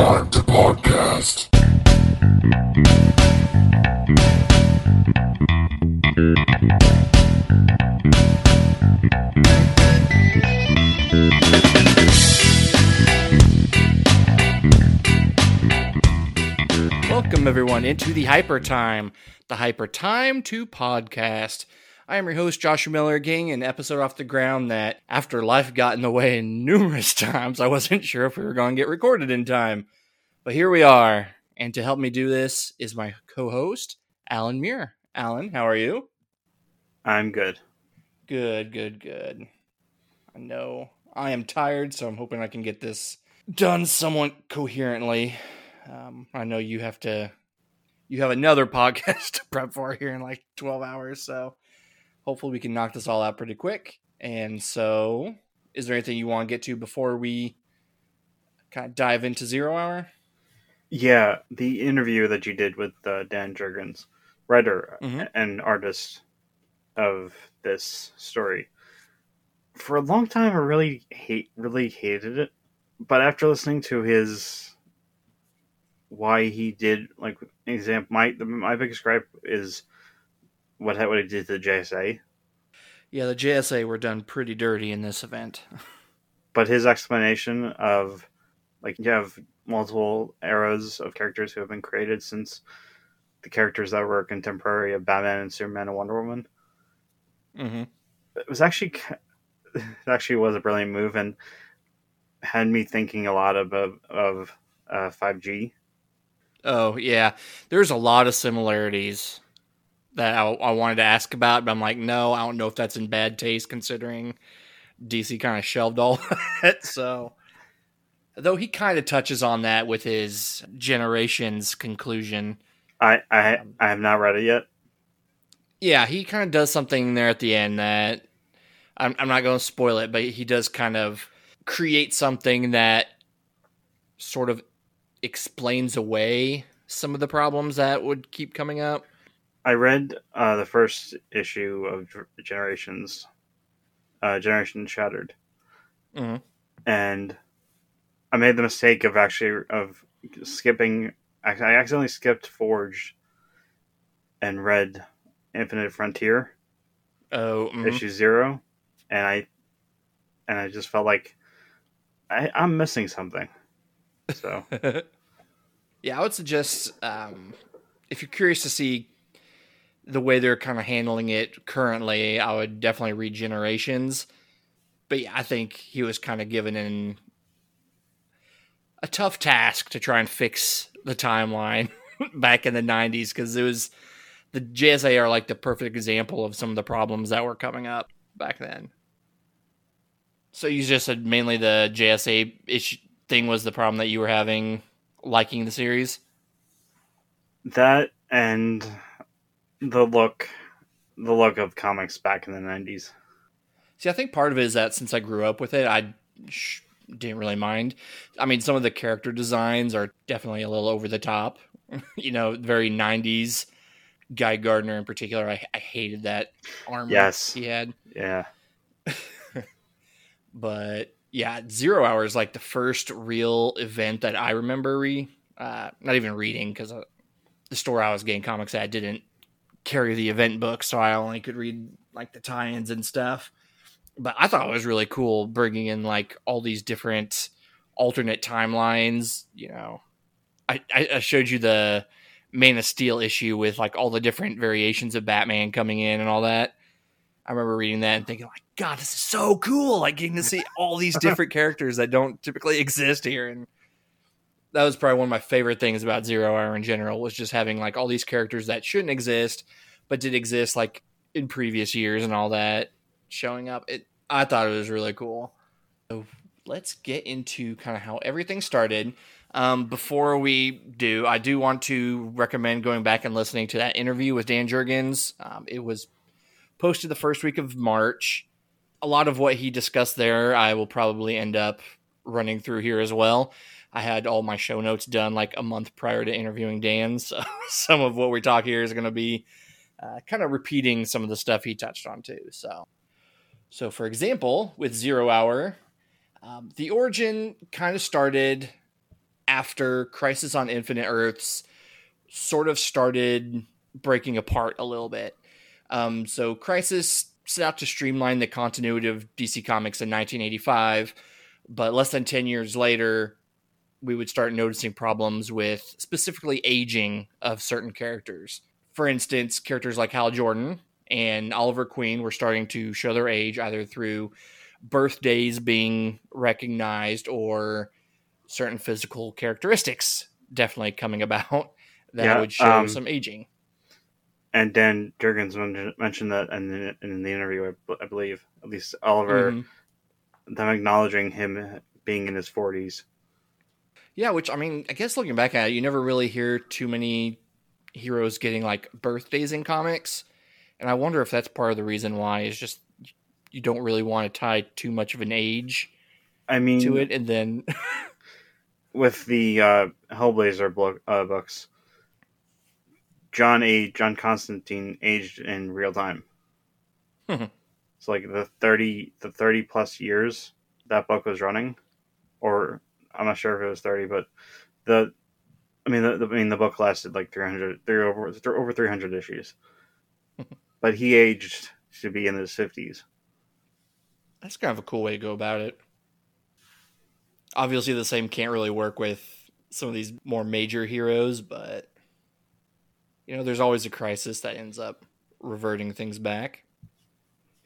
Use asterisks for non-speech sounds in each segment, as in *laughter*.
Time to Podcast. Welcome, everyone, into the Hyper Time, the Hyper Time to Podcast. I am your host, Joshua Miller, getting an episode off the ground that, after life got in the way numerous times, I wasn't sure if we were going to get recorded in time. But here we are. And to help me do this is my co host, Alan Muir. Alan, how are you? I'm good. Good, good, good. I know I am tired, so I'm hoping I can get this done somewhat coherently. Um, I know you have to, you have another *laughs* podcast to prep for here in like 12 hours, so hopefully we can knock this all out pretty quick. And so, is there anything you want to get to before we kind of dive into Zero Hour? Yeah, the interview that you did with uh, Dan Jurgens, writer Mhm. and artist of this story. For a long time, I really hate, really hated it, but after listening to his why he did like example, my my biggest gripe is what what he did to the JSA. Yeah, the JSA were done pretty dirty in this event. *laughs* but his explanation of like you have multiple eras of characters who have been created since the characters that were contemporary of Batman and Superman and Wonder Woman. hmm It was actually *laughs* it actually was a brilliant move and had me thinking a lot of of, of uh, 5G. Oh yeah, there's a lot of similarities that I, I wanted to ask about, but I'm like, no, I don't know if that's in bad taste considering DC kind of shelved all *laughs* that. So, though he kind of touches on that with his generations conclusion. I I I have not read it yet. Yeah, he kind of does something there at the end that I'm, I'm not going to spoil it, but he does kind of create something that sort of explains away some of the problems that would keep coming up. I read uh, the first issue of Generations, uh, Generation Shattered, Mhm. and I made the mistake of actually of skipping. I accidentally skipped Forge and read Infinite Frontier Oh, mhm. issue zero, and I and I just felt like I, I'm missing something. So *laughs* yeah, I would suggest um, if you're curious to see the way they're kind of handling it currently, I would definitely read Generations. But yeah, I think he was kind of given in a tough task to try and fix the timeline *laughs* back in the 90s because it was the JSA are like the perfect example of some of the problems that were coming up back then. So you just said mainly the JSA issue thing was the problem that you were having liking the series. that and the look, the look of comics back in the '90s. See, I think part of it is that since I grew up with it, I sh- didn't really mind. I mean, some of the character designs are definitely a little over the top. *laughs* you know, very '90s. Guy Gardner in particular, I, I hated that armor Yes. he had. Yeah. *laughs* But yeah, Zero Hour is like the first real event that I remember re uh, not even reading because uh, the store I was getting comics at didn't carry the event book, so I only could read like the tie-ins and stuff. But I thought it was really cool bringing in like all these different alternate timelines. You know, I, I showed you the Man of Steel issue with like all the different variations of Batman coming in and all that. I remember reading that and thinking like, God, this is so cool! Like getting to see all these *laughs* different characters that don't typically *laughs* exist here, and that was probably one of my favorite things about Zero Hour in general was just having like all these characters that shouldn't exist but did exist like in previous years and all that showing up. It I thought it was really cool. So let's get into kind of how everything started. Um, before we do, I do want to recommend going back and listening to that interview with Dan Jurgens. Um, it was posted the first week of March. A lot of what he discussed there, I will probably end up running through here as well. I had all my show notes done like a month prior to interviewing Dan, *laughs* so some of what we talk here is going to be uh, kind of repeating some of the stuff he touched on too. So, so for example, with Zero Hour, um, the origin kind of started after Crisis on Infinite Earths sort of started breaking apart a little bit. Um, so Crisis set out to streamline the continuity of DC Comics in 1985, but less than 10 years later, we would start noticing problems with specifically aging of certain characters. For instance, characters like Hal Jordan and Oliver Queen were starting to show their age either through birthdays being recognized or certain physical characteristics definitely coming about *laughs* that Yeah, would show um, some aging. And Dan Jurgens men- mentioned that in the, in the interview, I believe, at least Oliver, Mhm. them acknowledging him being in his 40s. Yeah, which I mean, I guess looking back at it, you never really hear too many heroes getting like birthdays in comics. And I wonder if that's part of the reason why is just you don't really want to tie too much of an age I mean, to it and then *laughs* with the uh, Hellblazer blo- uh, books, John A. John Constantine aged in real time. Mhm. It's like the thirty the thirty plus years that book was running, or I'm not sure if it was thirty, but the I mean the, the I mean the book lasted like 300 three over th- over three hundred issues, *laughs* but he aged to be in his fifties. that's kind of a cool way to go about it. Obviously the same can't really work with some of these more major heroes, but you know, there's always a crisis that ends up reverting things back.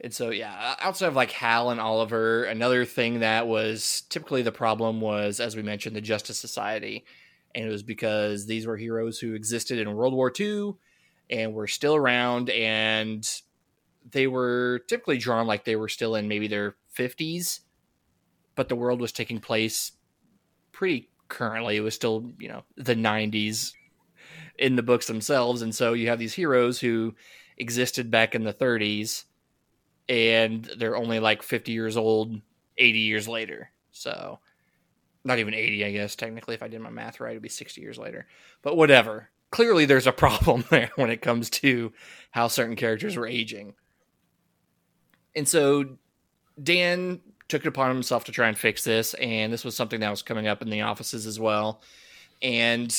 And so, yeah, outside of like Hal and Oliver, another thing that was typically the problem was, as we mentioned, the Justice Society. And it was because these were heroes who existed in World War II and were still around, and they were typically drawn like they were still in maybe their 50s, but the world was taking place pretty currently. It was still, you know, the 90s in the books themselves. And so you have these heroes who existed back in the 30s and they're only like 50 years old 80 years later. So not even 80, I guess, technically. If I did my math right, it'd be 60 years later. But whatever. Clearly, there's a problem *laughs* there when it comes to how certain characters were aging. And so Dan took it upon himself to try and fix this. And this was something that was coming up in the offices as well. And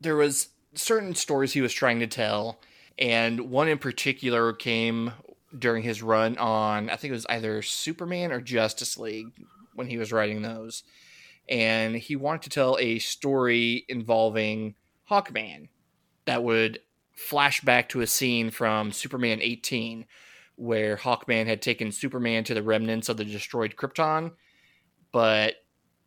there was certain stories he was trying to tell. And one in particular came during his run on, I think it was either Superman or Justice League when he was writing those. And he wanted to tell a story involving Hawkman that would flash back to a scene from Superman 18 where Hawkman had taken Superman to the remnants of the destroyed Krypton. But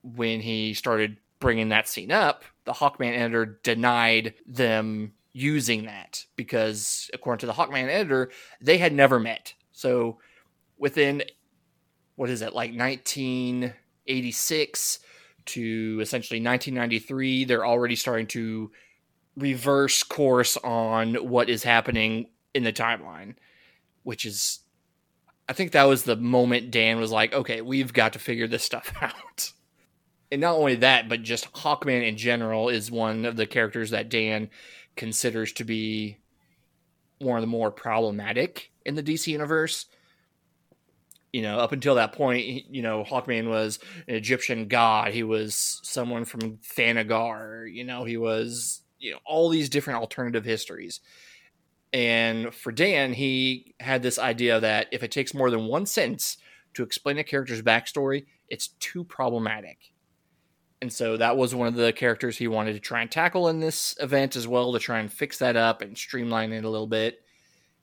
when he started bringing that scene up, the Hawkman editor denied them using that because, according to the Hawkman editor, they had never met. So within, what is it, like 1986 to essentially 1993, they're already starting to reverse course on what is happening in the timeline, which is, I think that was the moment Dan was like, okay, we've got to figure this stuff *laughs* out. And not only that, but just Hawkman in general is one of the characters that Dan considers to be one of the more problematic in the DC universe. You know, up until that point, you know, Hawkman was an Egyptian god. He was someone from Thanagar. You know, he was, you know, all these different alternative histories. And for Dan, he had this idea that if it takes more than one sentence to explain a character's backstory, it's too problematic. And so that was one of the characters he wanted to try and tackle in this event as well to try and fix that up and streamline it a little bit.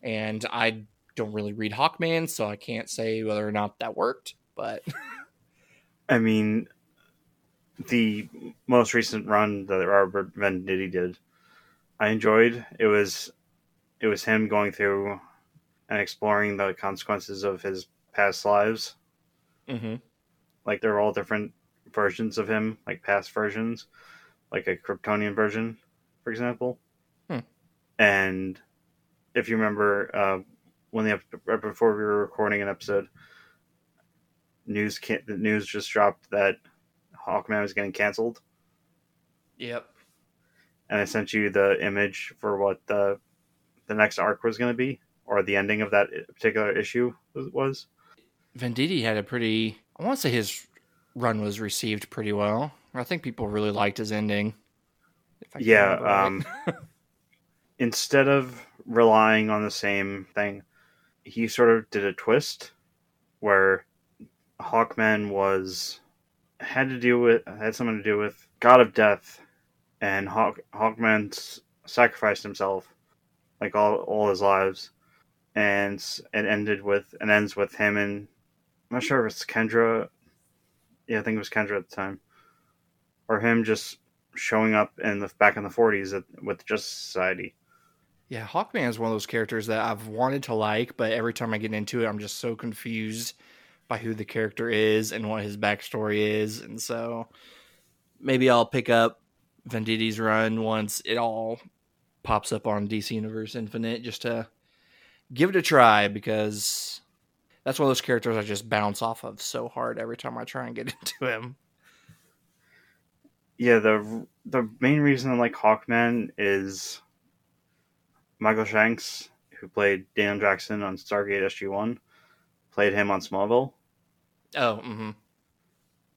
And I don't really read Hawkman, so I can't say whether or not that worked, but *laughs* I mean, the most recent run that Robert Venditti did, I enjoyed. It was, it was him going through and exploring the consequences of his past lives. Mhm. Like they're all different versions of him, like past versions, like a Kryptonian version, for example. Hmm. And if you remember, uh, when the right before we were recording an episode, news can the news just dropped that Hawkman was getting canceled, yep. and I sent you the image for what the the next arc was going to be, or the ending of that particular issue was. was. Venditti had a pretty, I want to say his run was received pretty well. I think people really liked his ending. if I can Yeah, right. um, *laughs* instead of relying on the same thing, he sort of did a twist where Hawkman was had to do with had something to do with God of Death, and Hawk Hawkman sacrificed himself like all all his lives, and it ended with and ends with him and I'm not sure if it's Kendra. Yeah, I think it was Kendra at the time, or him just showing up in the back in the 40s at, with Justice Society. Yeah, Hawkman is one of those characters that I've wanted to like, but every time I get into it, I'm just so confused by who the character is and what his backstory is. And so maybe I'll pick up Venditti's run once it all pops up on DC Universe Infinite just to give it a try because that's one of those characters I just bounce off of so hard every time I try and get *laughs* into him. Yeah, the the main reason I like Hawkman is Michael Shanks, who played Daniel Jackson on Stargate SG One, played him on Smallville, Oh, mm-hmm.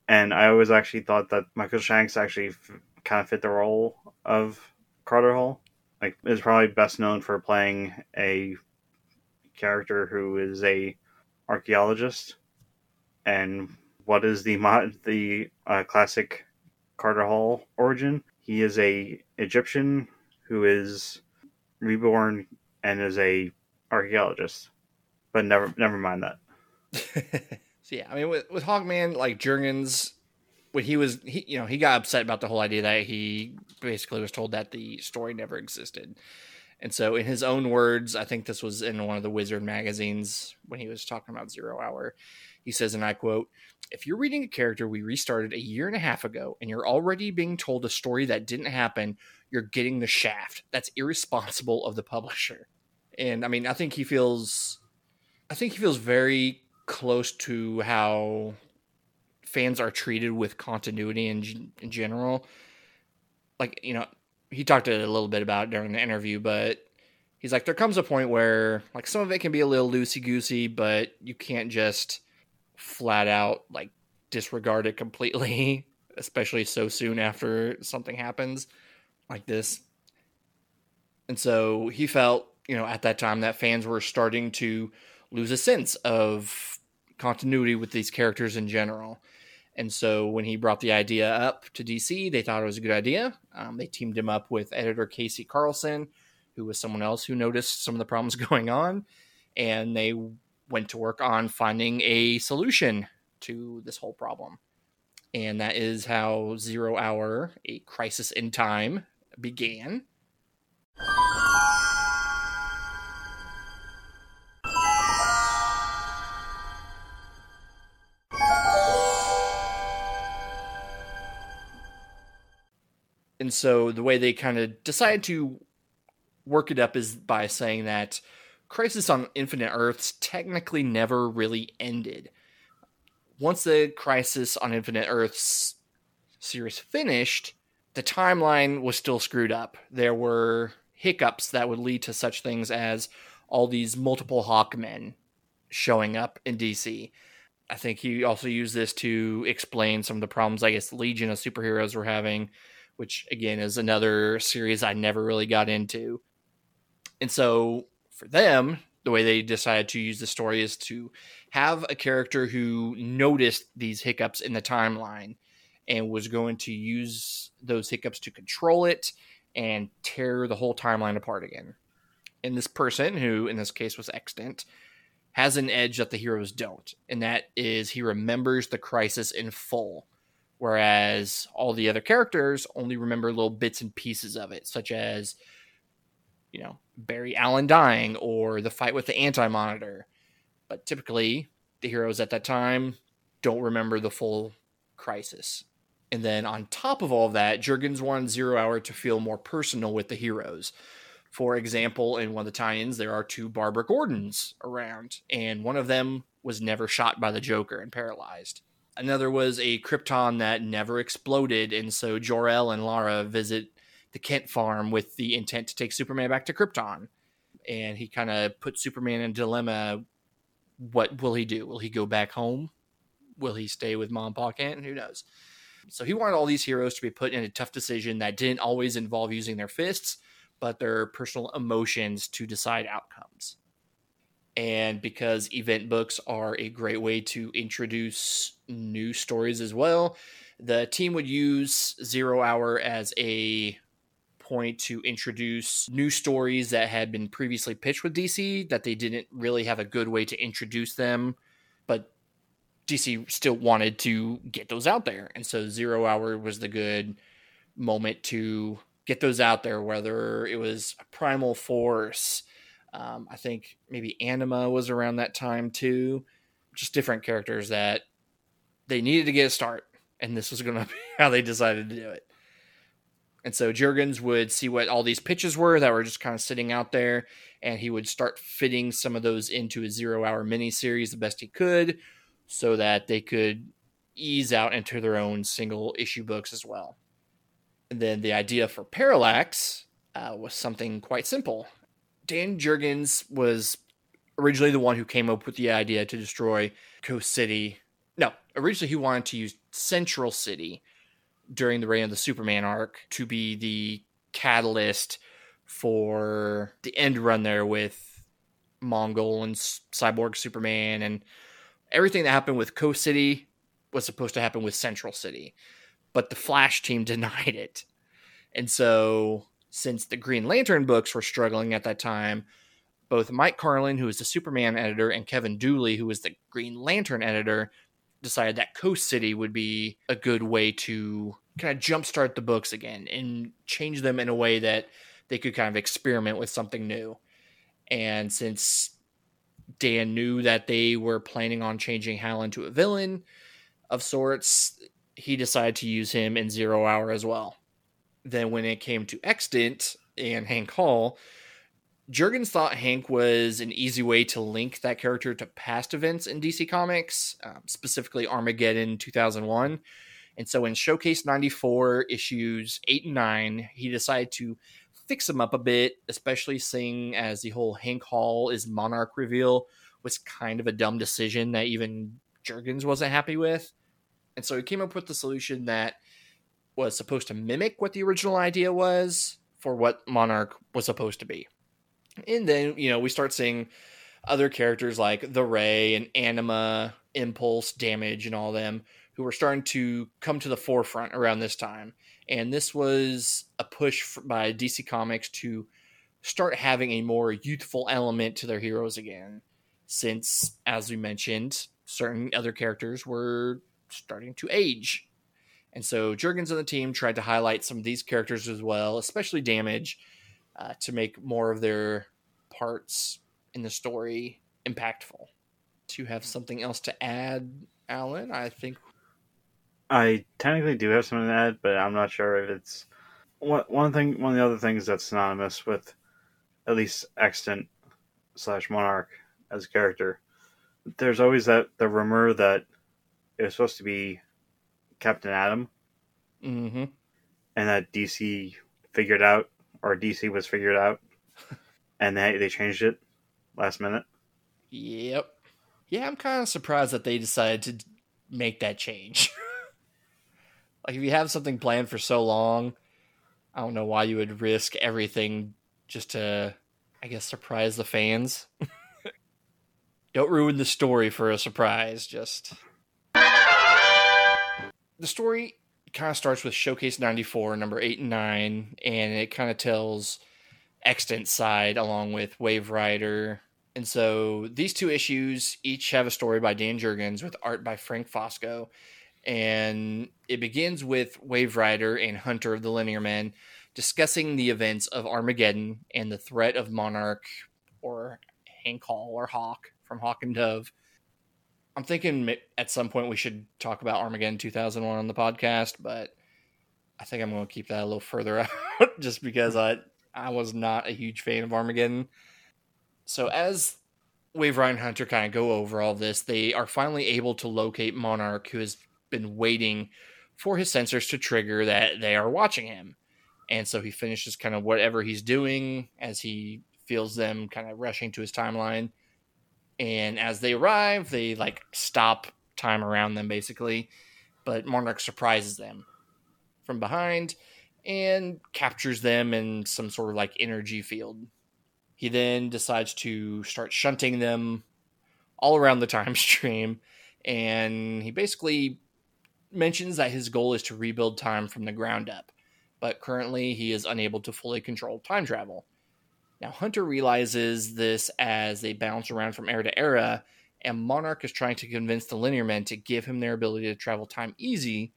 and I always actually thought that Michael Shanks actually f- kind of fit the role of Carter Hall. Like, is probably best known for playing a character who is a archaeologist. And what is the the uh, classic Carter Hall origin? He is a Egyptian who is reborn and is a archaeologist. But never never mind that. *laughs* so yeah, I mean with with Hawkman, like Jurgens, when he was he you know he got upset about the whole idea that he basically was told that the story never existed, and so in his own words, I think this was in one of the Wizard magazines when he was talking about Zero Hour. He says, and I quote, if you're reading a character we restarted a year and a half ago and you're already being told a story that didn't happen, you're getting the shaft. That's irresponsible of the publisher. And I mean, I think he feels I think he feels very close to how fans are treated with continuity in, in general. Like, you know, he talked a little bit about during the interview, but he's like, there comes a point where, like, some of it can be a little loosey goosey, but you can't just flat out, like, disregard it completely, *laughs* especially so soon after something happens like this. And so he felt, you know, at that time that fans were starting to lose a sense of continuity with these characters in general. And so when he brought the idea up to DC, they thought it was a good idea. Um, they teamed him up with editor KC Carlson, who was someone else who noticed some of the problems *laughs* going on. And they went to work on finding a solution to this whole problem. And that is how Zero Hour, a crisis in time, began. And so the way they kind of decided to work it up is by saying that Crisis on Infinite Earths technically never really ended. Once the Crisis on Infinite Earths series finished, the timeline was still screwed up. There were hiccups that would lead to such things as all these multiple Hawkmen showing up in DC. I think he also used this to explain some of the problems I guess Legion of Superheroes were having, which again is another series I never really got into. And so for them, the way they decided to use the story is to have a character who noticed these hiccups in the timeline and was going to use those hiccups to control it and tear the whole timeline apart again. And this person, who in this case was extant, has an edge that the heroes don't, and that is he remembers the crisis in full, whereas all the other characters only remember little bits and pieces of it, such as, you know, Barry Allen dying or the fight with the Anti Monitor. But typically, the heroes at that time don't remember the full crisis. And then on top of all that, Jurgens wanted Zero Hour to feel more personal with the heroes. For example, in one of the tie-ins, there are two Barbara Gordons around, and one of them was never shot by the Joker and paralyzed. Another was a Krypton that never exploded, and so Jor-El and Lara visit the Kent farm with the intent to take Superman back to Krypton. And he kind of put Superman in a dilemma. What will he do? Will he go back home? Will he stay with Mom Pa Kent? Who knows? So he wanted all these heroes to be put in a tough decision that didn't always involve using their fists, but their personal emotions to decide outcomes. And because event books are a great way to introduce new stories as well, the team would use Zero Hour as a point to introduce new stories that had been previously pitched with DC that they didn't really have a good way to introduce them, but DC still wanted to get those out there. And so Zero Hour was the good moment to get those out there, whether it was Primal Force. Um, I think maybe Anima was around that time too. Just different characters that they needed to get a start. And this was going *laughs* to be how they decided to do it. And so Jurgens would see what all these pitches were that were just kind of sitting out there, and he would start fitting some of those into a zero hour mini series the best he could so that they could ease out into their own single issue books as well. And then the idea for Parallax uh, was something quite simple. Dan Jurgens was originally the one who came up with the idea to destroy Coast City. No, originally he wanted to use Central City during the reign of the Superman arc to be the catalyst for the end run there with Mongul and Cyborg Superman and everything that happened with Coast City was supposed to happen with Central City, but the Flash team *laughs* denied it. And so, since the Green Lantern books were struggling at that time, both Mike Carlin, who was the Superman editor, and Kevin Dooley, who was the Green Lantern editor, decided that Coast City would be a good way to kind of jumpstart the books again and change them in a way that they could kind of experiment with something new. And since Dan knew that they were planning on changing Hal into a villain of sorts, he decided to use him in Zero Hour as well. Then, when it came to Extant and Hank Hall, Jurgens thought Hank was an easy way to link that character to past events in DC Comics, um, specifically Armageddon 2001. And so in Showcase 94, issues 8 and 9, he decided to fix him up a bit, especially seeing as the whole Hank Hall is Monarch reveal was kind of a dumb decision that even Jurgens wasn't happy with. And so he came up with the solution that was supposed to mimic what the original idea was for what Monarch was supposed to be. And then, you know, we start seeing other characters like the Ray and Anima, Impulse, Damage, and all them who were starting to come to the forefront around this time. And this was a push by DC Comics to start having a more youthful element to their heroes again. Since, as we mentioned, certain other characters were starting to age. And so Jurgens and the team tried to highlight some of these characters as well, especially Damage, uh, to make more of their parts in the story impactful. To have something else to add, Alan, I think. I technically do have something to add, but I'm not sure if it's one one thing. One of the other things that's synonymous with at least Extant slash Monarch as a character. There's always that the rumor that it was supposed to be Captain Atom, Mm-hmm. and that DC figured out, or DC was figured out, *laughs* and they they changed it last minute. Yep. Yeah, I'm kind of surprised that they decided to make that change. *laughs* like, if you have something planned for so long, I don't know why you would risk everything just to, I guess, surprise the fans. *laughs* don't ruin the story for a surprise, just. The story kind of starts with Showcase 94, number 8 and 9, and it kind of tells Extant side along with Wave Rider. And so these two issues each have a story by Dan Jurgens with art by Frank Fosco. And it begins with Wave Rider and Hunter of the Linear Men discussing the events of Armageddon and the threat of Monarch or Hank Hall or Hawk from Hawk and Dove. I'm thinking at some point we should talk about Armageddon 2001 on the podcast, but I think I'm going to keep that a little further *laughs* out just because I I was not a huge fan of Armageddon. So as Wave Ryan Hunter kind of go over all this, they are finally able to locate Monarch, who has been waiting for his sensors to trigger that they are watching him. And so he finishes kind of whatever he's doing as he feels them kind of rushing to his timeline. And as they arrive, they like stop time around them basically. but Monarch surprises them from behind and captures them in some sort of like energy field. He then decides to start shunting them all around the time *laughs* stream, and he basically mentions that his goal is to rebuild time from the ground up, but currently he is unable to fully control time travel. Now, Hunter realizes this as they bounce around from era to era, and Monarch is trying to convince the Linear Men to give him their ability to travel time easy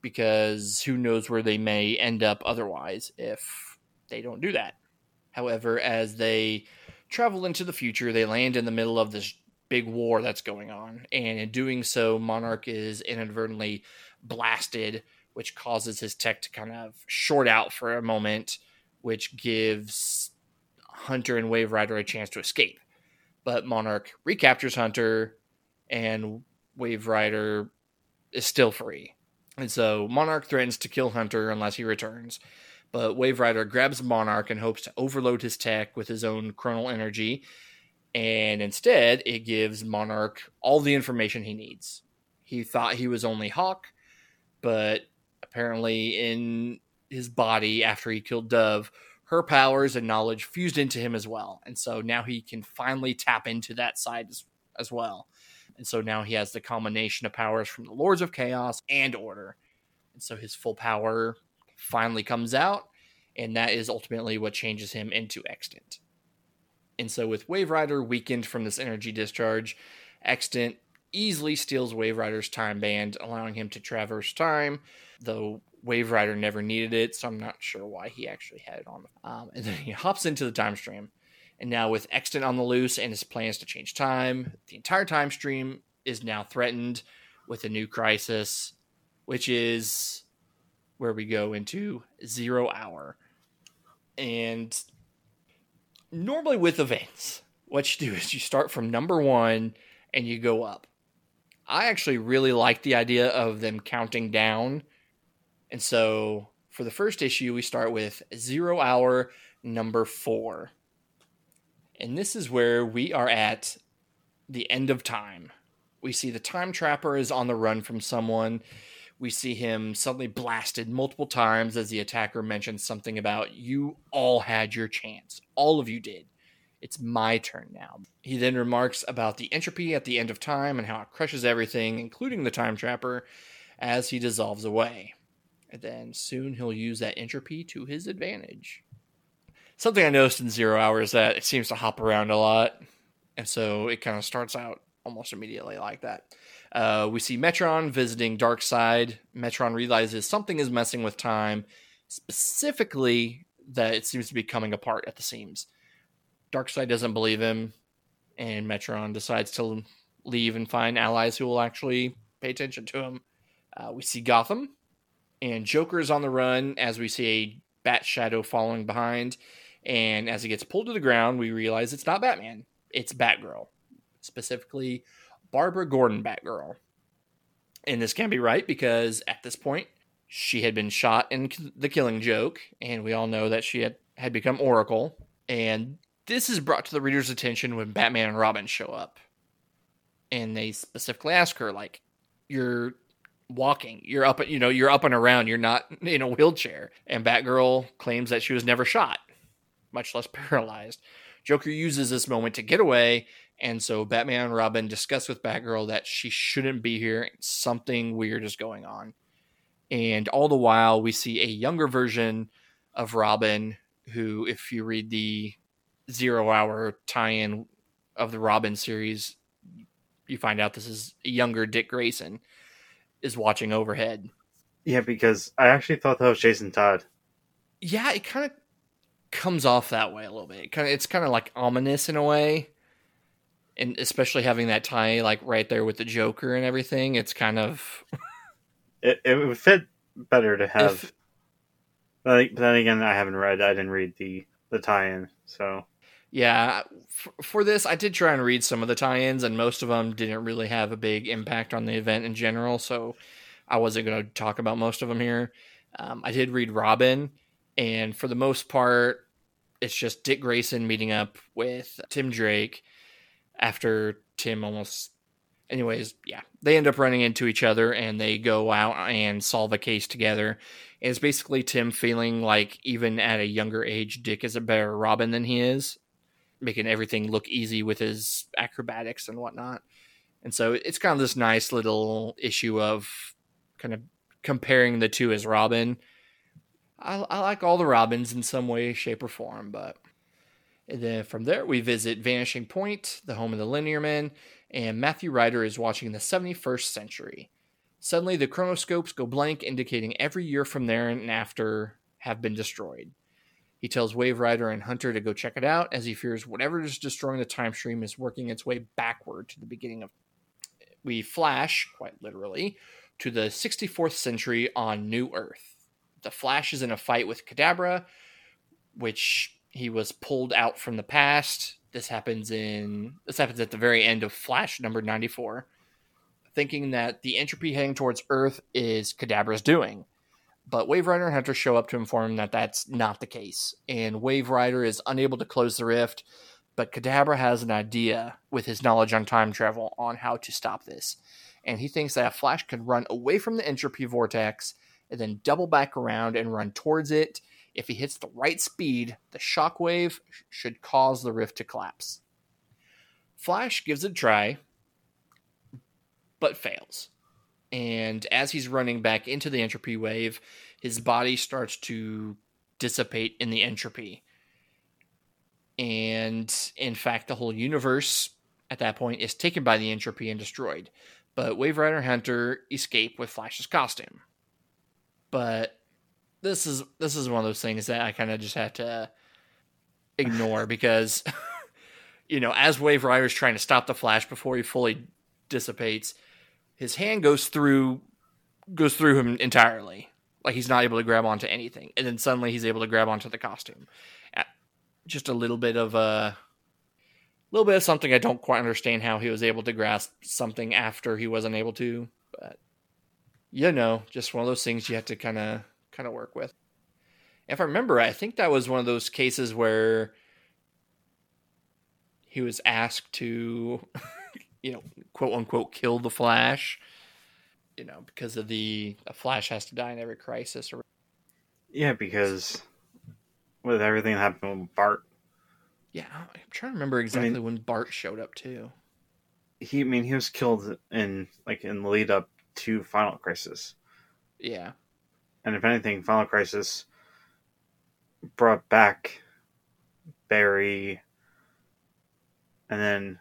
because who knows where they may end up otherwise if they don't do that. However, as they travel into the future, they land in the middle of this big war that's going on. And in doing so, Monarch is inadvertently blasted, which causes his tech to kind of short out for a moment, which gives Hunter and Wave Rider a chance to escape. But Monarch recaptures Hunter, and Wave Rider is still free. And so Monarch threatens to kill Hunter unless he returns. But Wave Rider grabs Monarch and hopes to overload his tech with his own chronal energy. And instead, it gives Monarch all the information he needs. He thought he was only Hawk, but apparently, in his body after he killed Dove, her powers and knowledge fused into him as well. And so now he can finally tap into that side as, as well. And so now he has the combination of powers from the Lords of Chaos and Order. And so his full power finally comes out, and that is ultimately what changes him into Extant. And so with Wave Rider weakened from this energy discharge, Extant easily steals Wave Rider's time band, allowing him to traverse time, though Wave Rider never needed it, so I'm not sure why he actually had it on. Um, and then he hops into the time stream and now, with Extant on the loose and his plans to change time, the entire time stream is now threatened with a new crisis, which is where we go into zero hour. And normally, with events, what you do is you start from number one and you go up. I actually really like the idea of them counting down. And so, for the first issue, we start with zero hour number four and this is where we are at the end of time. We see the time trapper is on the run from someone. We see him suddenly blasted multiple times as the attacker mentions something about, You all had your chance. All of you did. It's my turn now. He then remarks about the entropy at the end of time and how it crushes everything, including the time trapper, as he dissolves away. And then soon he'll use that entropy to his advantage something I noticed in Zero Hour is that it seems to hop around a lot, and so it kind of starts out almost immediately like that. Uh, we see Metron visiting Darkseid. Metron realizes something is messing with time, specifically that it seems to be coming apart at the seams. Darkseid doesn't believe him, and Metron decides to leave and find allies who will actually pay attention to him. Uh, we see Gotham, and Joker is on the run as we see a Bat Shadow following behind. And as he gets pulled to the ground, we realize it's not Batman, it's Batgirl, specifically Barbara Gordon Batgirl. And this can't be right because at this point, she had been shot in the killing joke, and we all know that she had, had become Oracle. And this is brought to the reader's attention when Batman and Robin show up. And they specifically ask her, like, you're walking. You're up, you know, you're up and around. You're not in a wheelchair. And Batgirl claims that she was never shot much less *laughs* paralyzed. Joker uses this moment to get away, and so Batman and Robin discuss with Batgirl that she shouldn't be here. Something weird is going on. And all the while, we see a younger version of Robin, who, if you read the Zero Hour tie in of the Robin series, you find out this is a younger Dick Grayson is watching overhead. Yeah, because I actually thought that was Jason Todd. Yeah, it kind of comes off that way a little bit. Kind of, it's kind of like ominous in a way, and especially having that tie like right there with the Joker and everything. It's kind of *laughs* it. It would fit better to have. If, but then again, I haven't read. I didn't read the the tie-in, so yeah. For, for this, I did try and read some of the tie-ins, and most of them didn't really have a big impact on the event in general. So I wasn't going to talk about most of them here. Um, I did read Robin and for the most part, it's just Dick Grayson meeting up with Tim Drake after Tim almost anyways, yeah, they end up running into each other and they go out and solve a case together. And it's basically Tim feeling like even at a younger age, Dick is a better Robin than he is, making everything look easy with his acrobatics and whatnot. And so it's kind of this nice little issue of kind of comparing the two as Robin. I, I like all the Robins in some way, shape, or form, but and then from there we visit Vanishing Point, the home of the Linear Men, and Matthew Ryder is watching the 71st century. Suddenly, the chronoscopes go blank, indicating every year from there and after have been destroyed. He tells Wave Rider and Hunter to go check it out, as he fears whatever is destroying the time stream is working its way backward to the beginning of. We flash, quite literally, to the 64th century on New Earth. The Flash is in a fight with Kadabra, which he was pulled out from the past. This happens in this happens at the very end of Flash number 94 thinking that the entropy heading towards Earth is Kadabra's doing. But Wave Rider and Hunter show up to inform him that that's not the case. And Wave Rider is unable to close the rift, but Kadabra has an idea with his knowledge on time travel on how to stop this. And he thinks that Flash can run away from the entropy vortex and then double back around and run towards it. If he hits the right speed, the shockwave should cause the rift to collapse. Flash gives it a try, but fails. And as he's running back into the entropy wave, his body starts to dissipate in the entropy. And in fact, the whole universe at that point is taken by the entropy and destroyed. But Wave Rider Hunter escape with Flash's costume. But this is this is one of those things that I kind of just have to ignore *laughs* because *laughs* you know, as Wave Rider is trying to stop the Flash before he fully dissipates, his hand goes through goes through him entirely. Like he's not able to grab onto anything, and then suddenly he's able to grab onto the costume. Just a little bit of a little bit of something I don't quite understand how he was able to grasp something after he wasn't able to, but you know, just one of those things you have to kind of kind of work with. If I remember, I think that was one of those cases where he was asked to *laughs* you know, quote unquote, kill the Flash. You know, because of the a Flash has to die in every crisis. Or yeah, because with everything that happened with Bart. Yeah, I'm trying to remember exactly I mean, when Bart showed up too. He, I mean, he was killed in like in the lead up to Final Crisis. Yeah, and if anything, Final Crisis brought back Barry, and then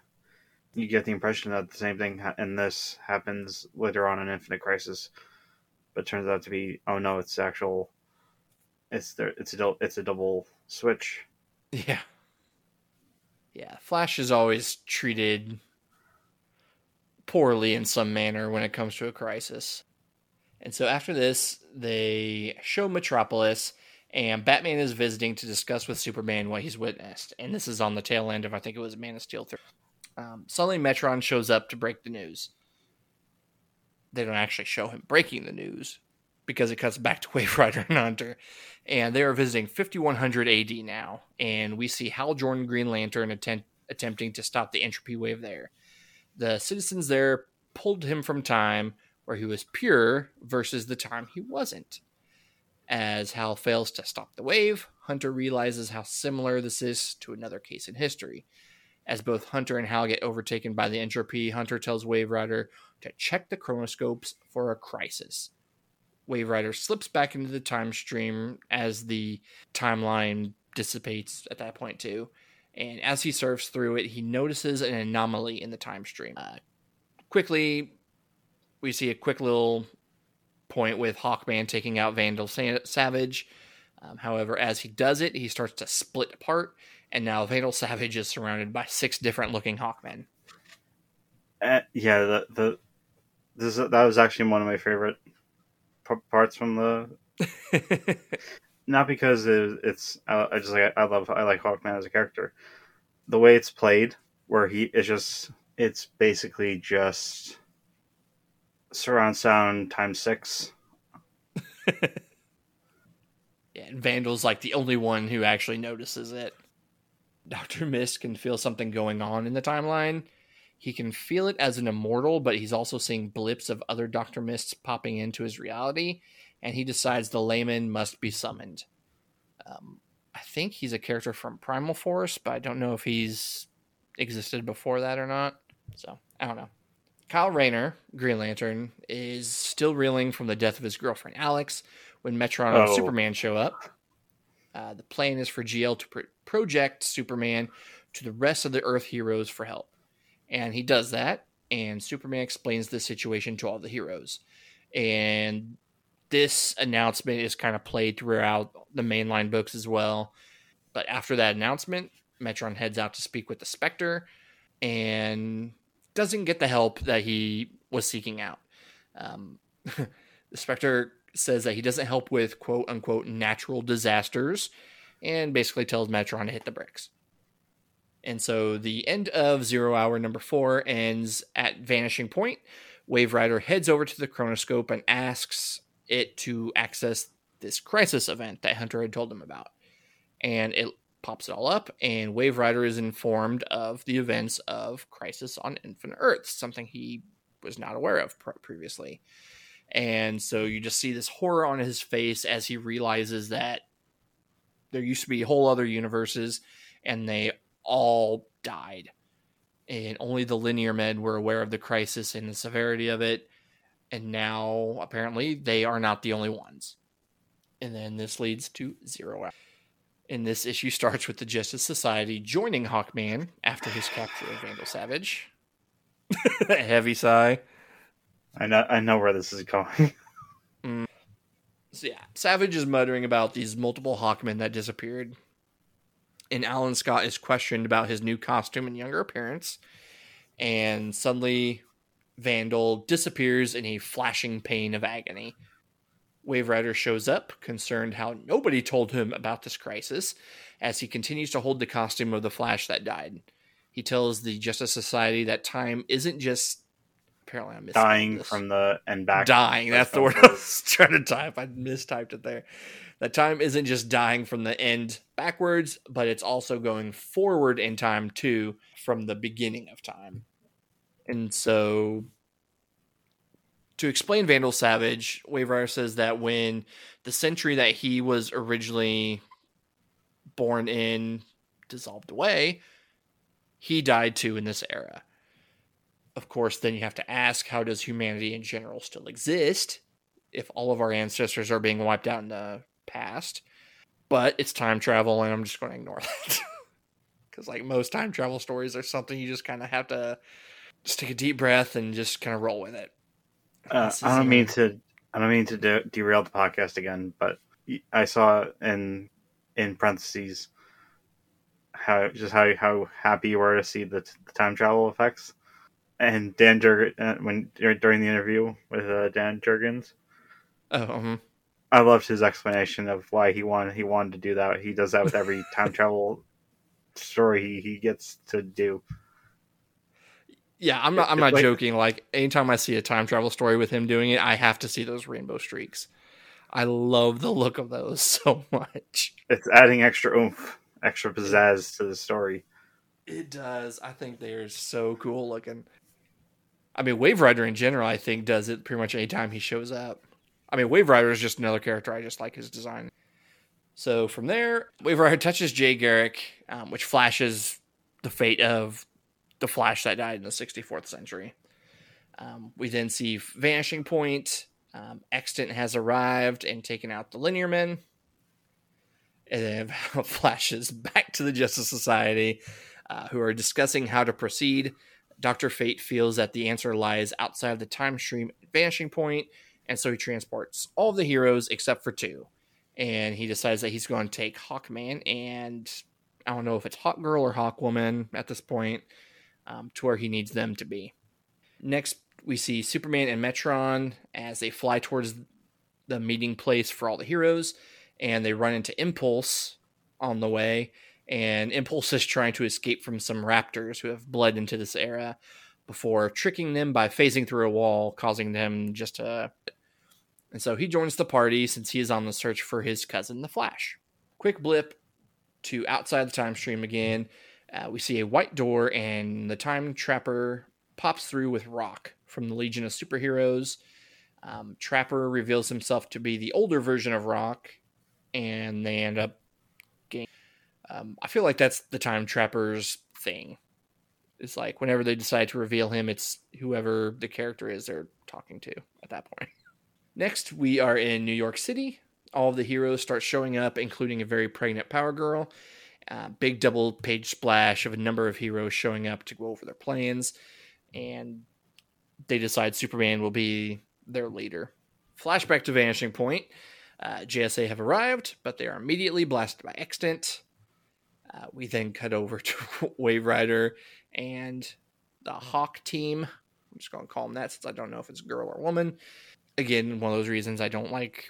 you get the impression that the same thing in this happens later on in Infinite Crisis, but turns out to be oh no, it's actual. It's there. It's a it's a double switch. Yeah. Yeah, Flash is always treated poorly in some manner when it comes to a crisis. And so after this, they show Metropolis, and Batman is visiting to discuss with Superman what he's witnessed. And this is on the tail end of, I think it was Man of Steel 3. Um, suddenly, Metron shows up to break the news. They don't actually show him breaking the news because it cuts back to *laughs* Wave Rider and Hunter. And they are visiting 5100 AD now. And we see Hal Jordan Green Lantern attempt, attempting to stop the entropy wave there. The citizens there pulled him from time where he was pure versus the time he wasn't. As Hal fails to stop the wave, Hunter realizes how similar this is to another case in history as both Hunter and Hal get overtaken by the entropy, Hunter tells Wave Rider to check the chronoscopes for a crisis. Wave Rider slips back into the time stream as the timeline dissipates at that point, too. And as he surfs through it, he notices an anomaly in the time stream. Uh, quickly, we see a quick little point with Hawkman taking out Vandal Savage. Um, however, as he does it, he starts to split apart and now Vandal Savage is surrounded by six different looking Hawkmen. Uh, yeah, the the this that was actually one of my favorite p- parts from the. *laughs* Not because it, it's I, I just like I love I like Hawkman as a character. The way it's played, where he is just it's basically just surround sound times six. *laughs* yeah, and Vandal's like the only one who actually notices it. Dr. Mist can feel something going on in the timeline. He can feel it as an immortal, but he's also seeing blips of other Dr. Mists popping into his reality, and he decides the Leymen must be summoned. Um, I think he's a character from Primal Force, but I don't know if he's existed before that or not. So I don't know. Kyle Rayner, Green Lantern, is still reeling from the death of his girlfriend Alex when Metron and Oh. Superman show up. Uh, the plan is for GL to pro- project Superman to the rest of the Earth heroes for help. And he does that, and Superman explains the situation to all the heroes. And this announcement is kind of played throughout the mainline books as well. But after that announcement, Metron heads out to speak with the Spectre and doesn't get the help that he was seeking out. Um, *laughs* the Spectre says that he doesn't help with quote unquote natural disasters and basically tells Metron to hit the bricks. And so the end of Zero Hour number four ends at Vanishing Point. Wave Rider heads over to the chronoscope and asks it to access this crisis event that Hunter had told him about. And it pops it all up, and Wave Rider is informed of the events of Crisis on Infinite Earth, something he was not aware of pr- previously. And so you just see this horror on his face as he realizes that there used to be whole other universes and they all died. And only the linear men were aware of the crisis and the severity of it. And now apparently they are not the only ones. And then this leads to Zero Hour. And this issue starts with the Justice Society joining Hawkman after his capture of Vandal Savage. *laughs* Heavy sigh. I know I know where this is going. *laughs* Mm. So yeah, Savage is muttering about these multiple Hawkmen that disappeared. And Alan Scott is questioned about his new costume and younger appearance. And suddenly Vandal disappears in a flashing pain of agony. Wave Rider shows up, concerned how nobody told him about this crisis, as he continues to hold the costume of the Flash that died. He tells the Justice Society that time isn't just apparently I'm Dying from the end back. dying. That's the word I was *laughs* trying to type. I mistyped it there. That time isn't just dying from the end backwards, but it's also going forward in time too from the beginning of time. And so to explain Vandal Savage, Wave Rider says that when the century that he was originally born in dissolved away, he died too in this era of course, then you have to ask how does humanity in general still exist if all of our ancestors are being wiped out in the past? But it's time travel, and I'm just going to ignore *laughs* that. Because, like most time travel stories, there's something you just kind of have to just take a deep breath and just kind of roll with it. Uh, I don't uh, mean to. I don't mean to de- derail the podcast again, but I saw in in parentheses how just how how happy you were to see the, the time travel effects. And Dan Jurgen, uh, when during the interview with uh, Dan Jurgens, Oh, um, I loved his explanation of why he wanted he wanted to do that. He does that with every *laughs* time travel story he, he gets to do. yeah, I'm not. I'm not like- joking. Like anytime I see a time travel story with him doing it, I have to see those rainbow streaks. I love the look of those *laughs* so much. It's adding extra oomph, extra pizzazz to the story. It does. I think they're so cool looking. I mean, Wave Rider in general, I think, does it pretty much anytime he shows up. I mean, Wave Rider is just another character. I just like his design. So from there, Wave Rider touches Jay Garrick, um, which flashes the fate of the Flash that died in the 64th century. Um, we then see Vanishing Point. Um, Extant has arrived and taken out the Linear Men. And then *laughs* flashes back to the Justice Society, uh, who are discussing how to proceed. Dr. Fate feels that the answer lies outside of the time stream Vanishing Point, and so he transports all the heroes except for two. And he decides that he's going to take Hawkman and I don't know if it's Hawk Girl or Hawk Woman at this point um, to where he needs them to be. Next, we see Superman and Metron as they fly towards the meeting place for all the heroes, and they run into Impulse on the way. And Impulse is trying to escape from some raptors who have bled into this era before tricking them by phasing through a wall, causing them just to. And so he joins the party since he is on the search for his cousin, the Flash. Quick blip to outside the time stream again. Uh, we see a white door, and the time trapper pops through with Rokk from the Legion of Superheroes. Um, trapper reveals himself to be the older version of Rokk, and they end up getting. Um, I feel like that's the time trapper's thing. It's like whenever they decide to reveal him, it's whoever the character is they're talking to at that point. *laughs* Next, we are in New York City. All of the heroes start showing up, including a very pregnant Power Girl. Uh, big double page splash of a number of heroes showing up to go over their plans, and they decide Superman will be their leader. Flashback to Vanishing Point. Uh, JSA have arrived, but they are immediately blasted by Extant. Uh, we then cut over to *laughs* Wave Rider and the Hawk team. I'm just going to call them that since I don't know if it's a girl or woman. Again, one of those reasons I don't like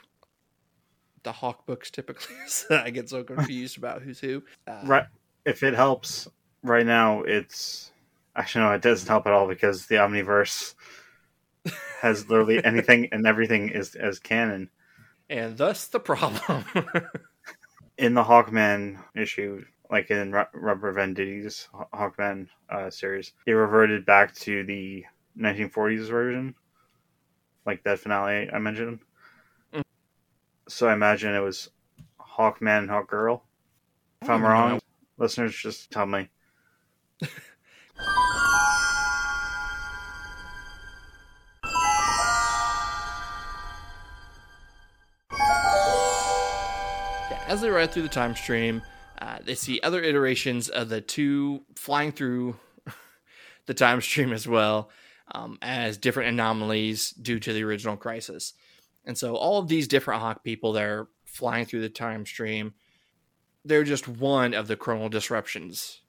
the Hawk books typically. *laughs* so I get so *laughs* confused about who's who. Uh, Right. If it helps, right now it's actually no, it doesn't help at all because the Omniverse has literally anything and everything is as canon. And thus the problem. In the Hawkman issue, like in Ru- Robert Venditti's Hawkman uh, series, it reverted back to the 1940s version, like that finale I mentioned. Mm. So I imagine it was Hawkman and Hawkgirl. If I'm wrong, know. listeners, just tell me. *laughs* As they ride through the time stream, uh, they see other iterations of the two flying through *laughs* the time stream as well um, as different anomalies due to the original crisis. And so all of these different Hawk people that are flying through the time stream, they're just one of the chronal disruptions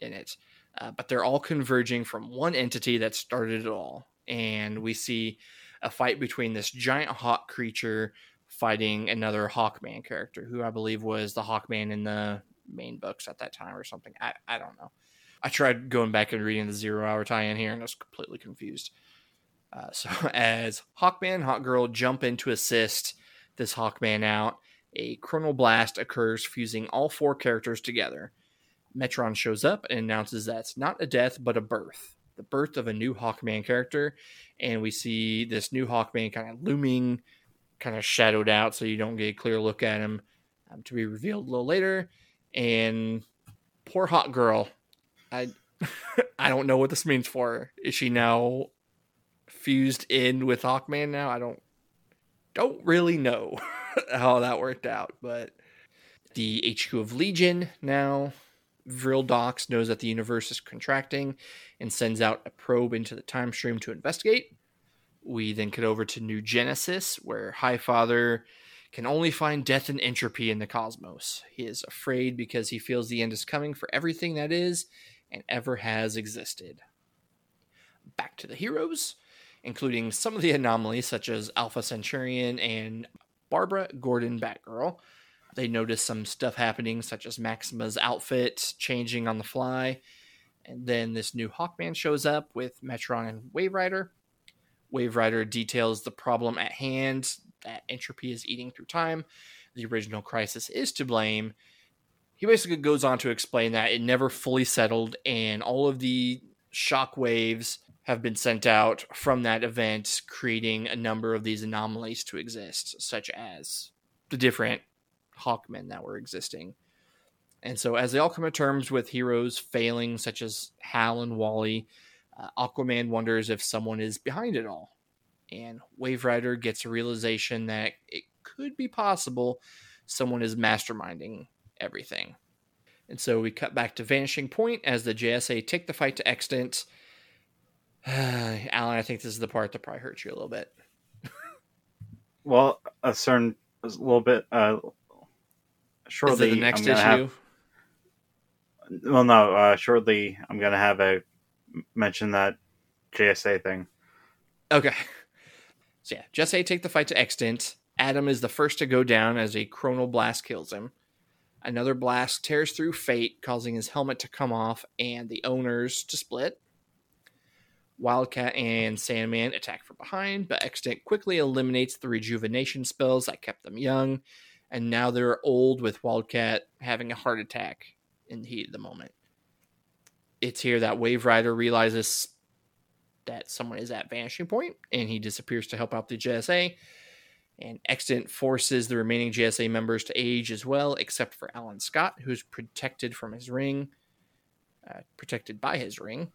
in it. Uh, but they're all converging from one entity that started it all. And we see a fight between this giant hawk creature fighting another Hawkman character, who I believe was the Hawkman in the main books at that time or something. I, I don't know. I tried going back and reading the zero hour tie in here and I was completely confused. Uh, so, *laughs* as Hawkman and Hawkgirl jump in to assist this Hawkman out, a chronal blast occurs, fusing all four characters together. Metron shows up and announces that's not a death, but a birth. The birth of a new Hawkman character. And we see this new Hawkman kind of looming kind of shadowed out so you don't get a clear look at him um, to be revealed a little later. And poor Hawkgirl. I *laughs* i don't know what this means for her. Is she now fused in with hawkman now? I don't don't really know *laughs* how that worked out but the hq of legion now Vril Dox knows that the universe is contracting and sends out a probe into the time stream to investigate we then cut over to New Genesis, where Highfather can only find death and entropy in the cosmos. He is afraid because he feels the end is coming for everything that is and ever has existed. Back to the heroes, including some of the anomalies such as Alpha Centurion and Barbara Gordon Batgirl. They notice some stuff happening, such as Maxima's outfit changing on the fly. And then this new Hawkman shows up with Metron and Wave Rider. Wave Rider details the problem at hand that entropy is eating through time. The original crisis is to blame. He basically goes on to explain that it never fully settled, and all of the shock waves have been sent out from that event, creating a number of these anomalies to exist, such as the different Hawkmen that were existing. And so, as they all come to terms with heroes failing, such as Hal and Wally, uh, Aquaman wonders if someone is behind it all. And Wave Rider gets a realization that it could be possible someone is masterminding everything. And so we cut back to Vanishing Point as the JSA take the fight to Extant. *sighs* Alan, I think this is the part that probably hurts you a little bit. Well, a certain a little bit. Uh, shortly, the next I'm issue? have- well, no. Uh, shortly, I'm gonna have a mention that JSA thing. Okay. *laughs* So yeah, JSA take the fight to Extant. Atom is the first to go down as a chronal blast kills him. Another blast tears through Fate, causing his helmet to come off and the owners to split. Wildcat and Sandman attack from behind, but Extant quickly eliminates the rejuvenation spells that kept them young, and now they're old with Wildcat having a heart attack in the heat of the moment. It's here that Wave Rider realizes that someone is at Vanishing Point and he disappears to help out the JSA. And Extant forces the remaining JSA members to age as well, except for Alan Scott, who's protected from his ring, uh, protected by his ring.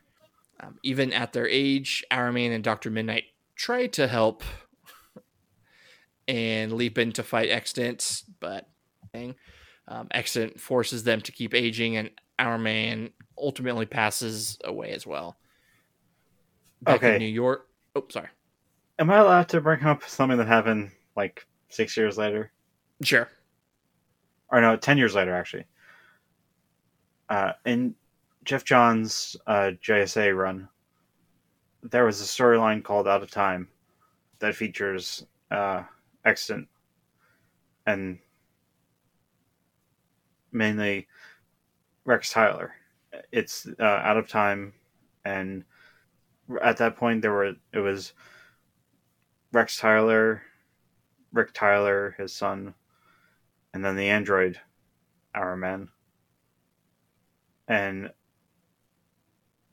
Um, even at their age, Hourman and Dr. Midnight try to help and leap in to fight Extant, but um, Extant forces them to keep aging, and Hourman ultimately passes away as well. Back Okay. in New York. Oh, sorry. Am I allowed to bring up something that happened like six years later? Sure. Or no, 10 years later, actually. Uh, in Geoff John's uh, JSA run, there was a storyline called Out of Time that features uh, Extant and mainly Rex Tyler. It's uh, Out of Time, and at that point, there were it was Rex Tyler, Rick Tyler, his son, and then the android, Hourman. And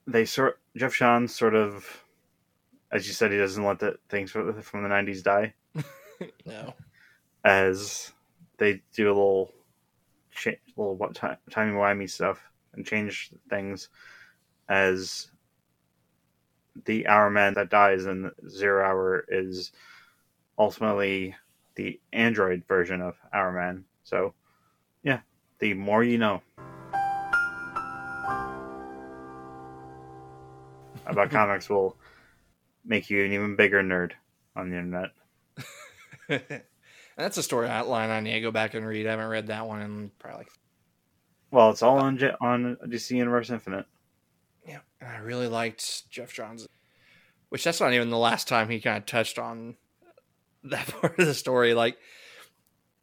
they sort Geoff Johns sort of, as you said, he doesn't let the things from the '90s die. *laughs* No. As they do a little, little what time timey wimey stuff and change things. As the Hourman that dies in Zero Hour is ultimately the android version of Hourman. So, yeah, the more you know about *laughs* comics will make you an even bigger nerd on the internet. *laughs* That's a story outline I need to go back and read. I haven't read that one in probably like Well, it's all on on DC Universe Infinite. Yeah, and I really liked Geoff Johns, which that's not even the last time he kind of touched on that *laughs* part of the story. Like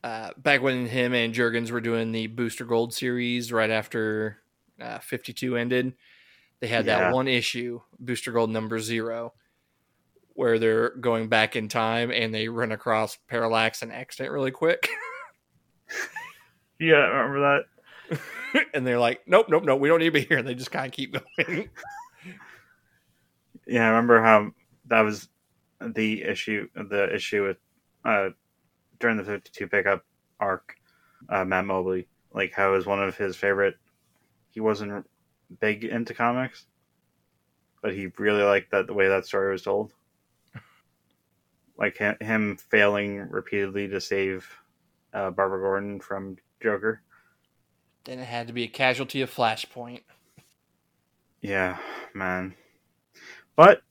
uh, back when him and Jurgens were doing the Booster Gold series right after uh, 52 ended, they had Yeah. that one issue, Booster Gold number zero, where they're going back in time and they run across Parallax and Extant really quick. *laughs* Yeah, I remember that? *laughs* and they're like, nope, nope, nope, we don't need to be here. And they just kind of keep going. Yeah, I remember how that was the issue. The issue with uh, during the fifty-two pickup arc, uh, Matt Mobley, like how it was one of his favorite. He wasn't big into comics, but he really liked that the way that story was told. Like him, failing repeatedly to save uh, Barbara Gordon from Joker. Then it had to be a casualty of Flashpoint. Yeah, man. But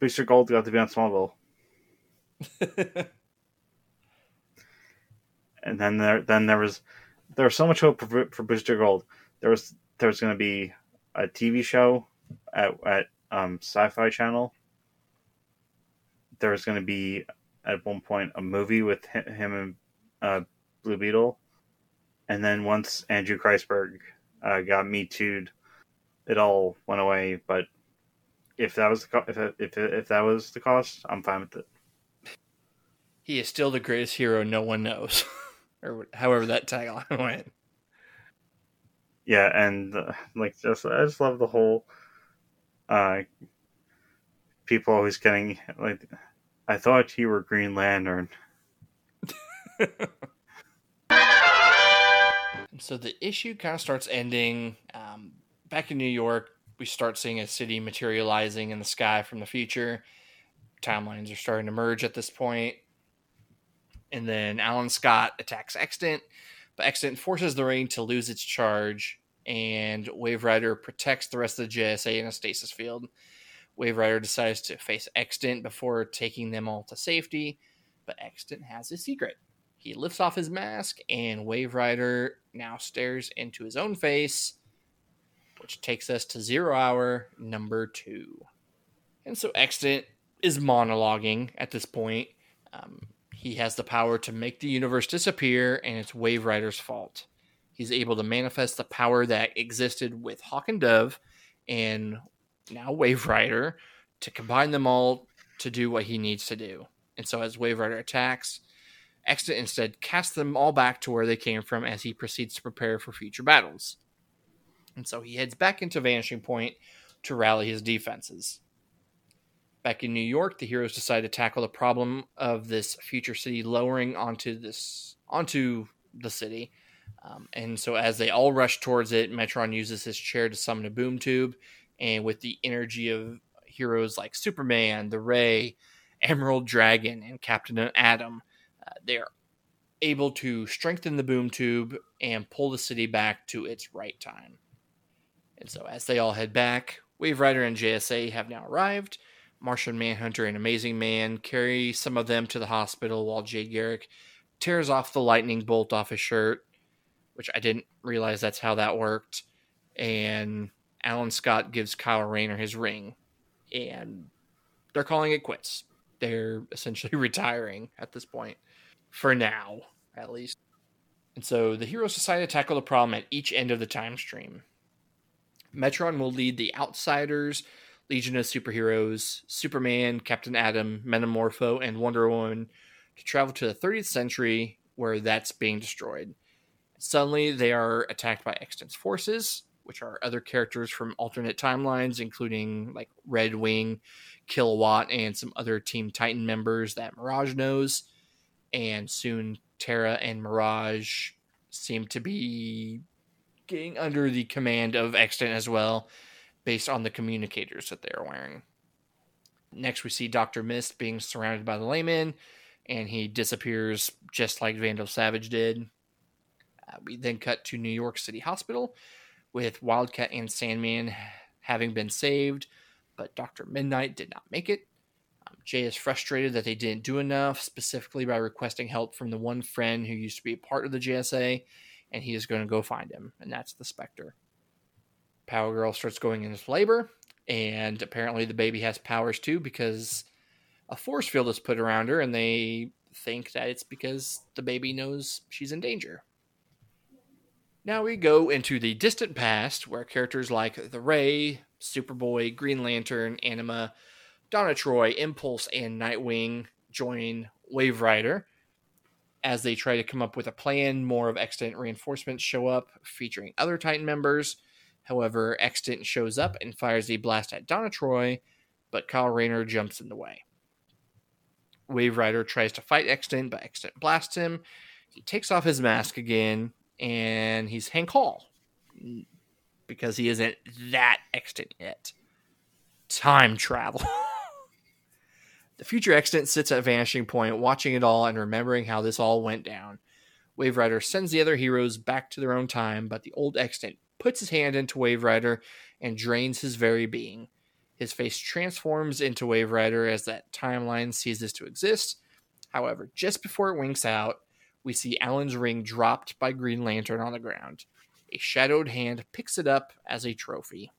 Booster Gold got to be on Smallville. *laughs* and then there then there was there was so much hope for, for Booster Gold. There was there was going to be a TV show at at um, Sci-Fi Channel. There was going to be at one point a movie with hi- him and uh, Blue Beetle, and then once Andrew Kreisberg uh, got me too'd, it all went away. But if that was the co- if it, if it, if that was the cost, I'm fine with it. he is still the greatest hero no one knows. *laughs* or however that tagline *laughs* went. Yeah, and uh, like just I just love the whole uh people always getting like I thought you were Green Lantern. *laughs* So the issue kind of starts ending. Um, back in New York, we start seeing a city materializing in the sky from the future. Timelines are starting to merge at this point. And then Alan Scott attacks Extant, but Extant forces the ring to lose its charge, and Wave Rider protects the rest of the JSA in a stasis field. Wave Rider decides to face Extant before taking them all to safety, but Extant has a secret. He lifts off his mask, and Wave Rider now stares into his own face, which takes us to Zero Hour number two. And so Extant is monologuing at this point. Um, he has the power to make the universe disappear, and it's Wave Rider's fault. He's able to manifest the power that existed with Hawk and Dove and now Wave Rider to combine them all to do what he needs to do. And so as Wave Rider attacks, Extant instead casts them all back to where they came from as he proceeds to prepare for future battles. And so he heads back into Vanishing Point to rally his defenses. Back in New York, the heroes decide to tackle the problem of this future city lowering onto this onto the city. Um, and so as they all rush towards it, Metron uses his chair to summon a boom tube, and with the energy of heroes like Superman, the Ray, Emerald Dragon, and Captain Atom, uh, they are able to strengthen the boom tube and pull the city back to its right time. And so as they all head back, Wave Rider and JSA have now arrived. Martian Manhunter and Amazing Man carry some of them to the hospital while Jay Garrick tears off the lightning bolt off his shirt, which I didn't realize that's how that worked. And Alan Scott gives Kyle Rayner his ring, and they're calling it quits. They're essentially *laughs* retiring at this point, for now, at least. And so the heroes decide to tackle the problem at each end of the time stream. Metron will lead the Outsiders, Legion of Superheroes, Superman, Captain Atom, Metamorpho, and Wonder Woman to travel to the 30th century where that's being destroyed. Suddenly, they are attacked by Extant's forces, which are other characters from alternate timelines, including like Red Wing, Kilowatt, and some other Team Titan members that Mirage knows. And soon, Terra and Mirage seem to be getting under the command of Extant as well, based on the communicators that they are wearing. Next, we see Dr. Mist being surrounded by the Leymen, and he disappears just like Vandal Savage did. Uh, we then cut to New York City Hospital with Wildcat and Sandman having been saved, but Dr. Midnight did not make it. Um, Jay is frustrated that they didn't do enough, specifically by requesting help from the one friend who used to be a part of the JSA, and he is going to go find him, and that's the Spectre. Power Girl starts going into labor, and apparently the baby has powers too because a force field is put around her, and they think that it's because the baby knows she's in danger. Now we go into the distant past where characters like the Ray, Superboy, Green Lantern, Anima, Donna Troy, Impulse, and Nightwing join Wave Rider as they try to come up with a plan. More of Extant reinforcements show up, featuring other Titan members. However, Extant shows up and fires a blast at Donna Troy, but Kyle Rayner jumps in the way. Wave Rider tries to fight Extant, but Extant blasts him. He takes off his mask again, and he's Hank Hall because he isn't that extant yet. Time travel. *laughs* the future extant sits at Vanishing Point, watching it all and remembering how this all went down. Wave Rider sends the other heroes back to their own time, but the old extant puts his hand into Wave Rider and drains his very being. His face transforms into Wave Rider as that timeline ceases to exist. However, just before it winks out, we see Alan's ring dropped by Green Lantern on the ground. A shadowed hand picks it up as a trophy.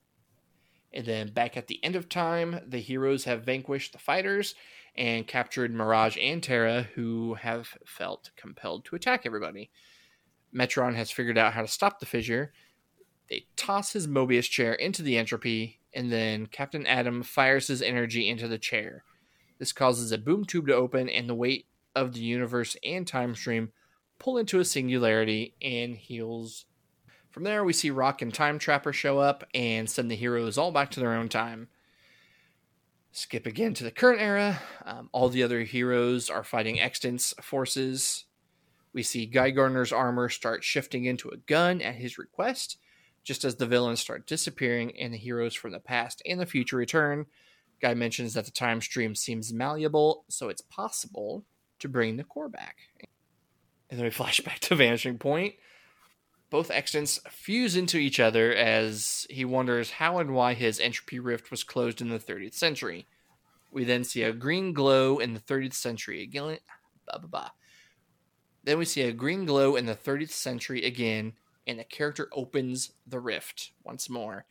And then back at the end of time, the heroes have vanquished the fighters and captured Mirage and Terra, who have felt compelled to attack everybody. Metron has figured out how to stop the fissure. They toss his Mobius chair into the entropy, and then Captain Atom fires his energy into the chair. This causes a boom tube to open, and the weight of the universe and time stream pull into a singularity and heals. From there, we see Rokk and Time Trapper show up and send the heroes all back to their own time. Skip again to the current era. Um, all the other heroes are fighting Extant's forces. We see Guy Gardner's armor start shifting into a gun at his request, just as the villains start disappearing and the heroes from the past and the future return. Guy mentions that the time stream seems malleable, so it's possible to bring the core back. And then we *laughs* flash back to Vanishing Point. Both Extants fuse into each other as he wonders how and why his entropy rift was closed in the 30th century. We then see a green glow in the 30th century again. Blah, blah, blah. Then we see a green glow in the 30th century again, and the character opens the rift once more.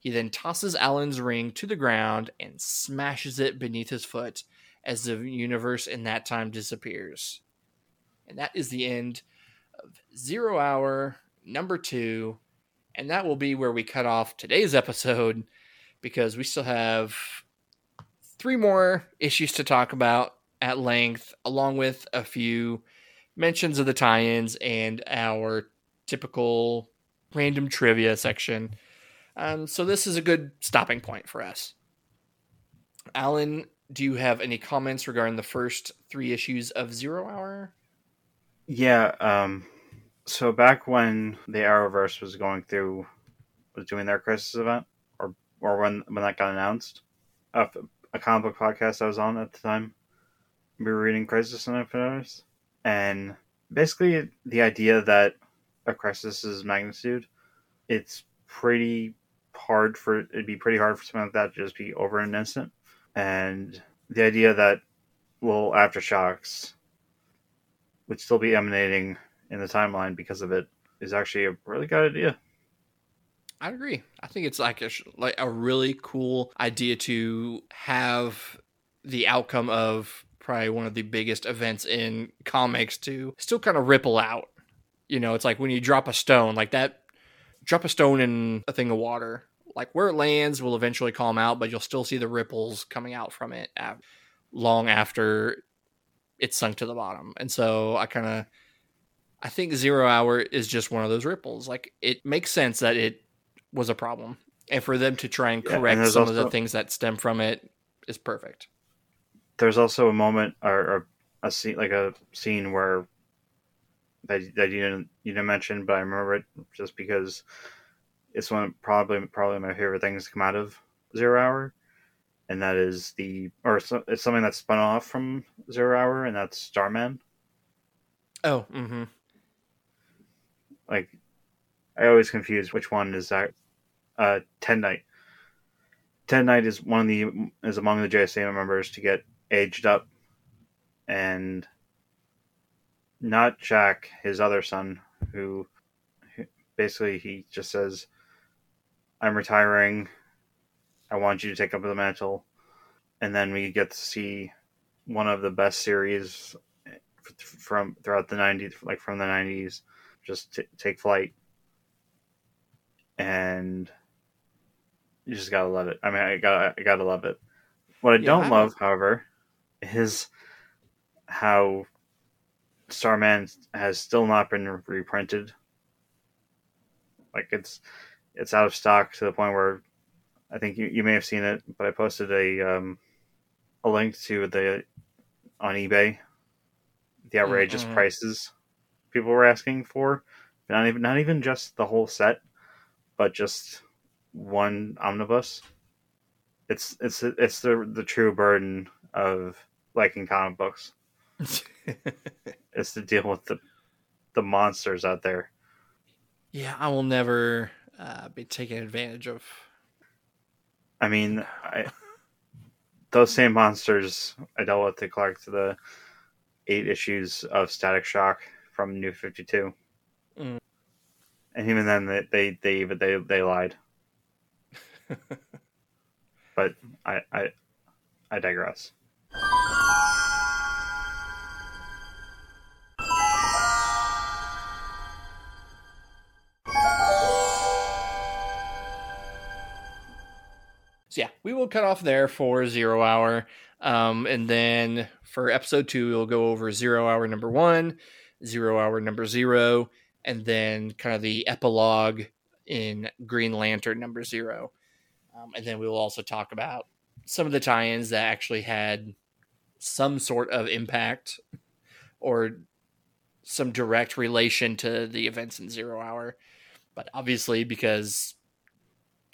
He then tosses Alan's ring to the ground and smashes it beneath his foot as the universe in that time disappears. And that is the end of Zero Hour number two. And that will be where we cut off today's episode because we still have three more issues to talk about at length, along with a few mentions of the tie ins and our typical random trivia section. Um, so this is a good stopping point for us. Alan, do you have any comments regarding the first three issues of Zero Hour? Yeah. Um, so back when the Arrowverse was going through, was doing their Crisis event, or or when when that got announced, a comic book podcast I was on at the time, we were reading Crisis on Infinite Earths, and basically the idea that a Crisis' is magnitude, it's pretty hard for it'd be pretty hard for something like that to just be over in an instant, and the idea that little aftershocks would still be emanating in the timeline because of it is actually a really good idea. I agree. I think it's like a like a really cool idea to have the outcome of probably one of the biggest events in comics to still kind of ripple out. You know, it's like when you drop a stone, like that drop a stone in a thing of water. Like where it lands will eventually calm out, but you'll still see the ripples coming out from it long after it's sunk to the bottom. And so I kind of I think Zero Hour is just one of those ripples. Like it makes sense that it was a problem, and for them to try and correct yeah, and some also, of the things that stem from it is perfect. There's also a moment or, or a scene, like a scene where that that you didn't you didn't mention, but I remember it just because it's one of probably probably my favorite things to come out of Zero Hour, and that is the or it's, it's something that's spun off from Zero Hour, and that's Starman. Oh, mm-hmm. Like, I always confuse which one is that. Uh, Ted Knight. Ted Knight is one of the is among the JSA members to get aged up, and not Jack, his other son, who basically he just says, "I'm retiring. I want you to take up the mantle," and then we get to see one of the best series from throughout the '90s, like from the '90s, just t- take flight, and you just gotta love it. I mean, I got I gotta love it. What I yeah, don't I love, however, is how Starman has still not been reprinted. Like it's it's out of stock to the point where I think you, you may have seen it, but I posted a um, a link to the on eBay the outrageous mm-hmm. prices people were asking for. Not even not even just the whole set, but just one omnibus. It's it's it's the the true burden of liking comic books. *laughs* is to deal with the the monsters out there. Yeah, I will never uh, be taken advantage of. I mean, I, those same monsters I dealt with to Clark to the eight issues of Static Shock from New Fifty Two, mm. and even then they they they they, they lied. *laughs* but I I I digress. So yeah, we will cut off there for zero hour. Um, and then for episode two, we'll go over zero hour number one, zero hour number zero, and then kind of the epilogue in Green Lantern number zero. Um, and then we will also talk about some of the tie ins that actually had some sort of impact or some direct relation to the events in Zero Hour. But obviously, because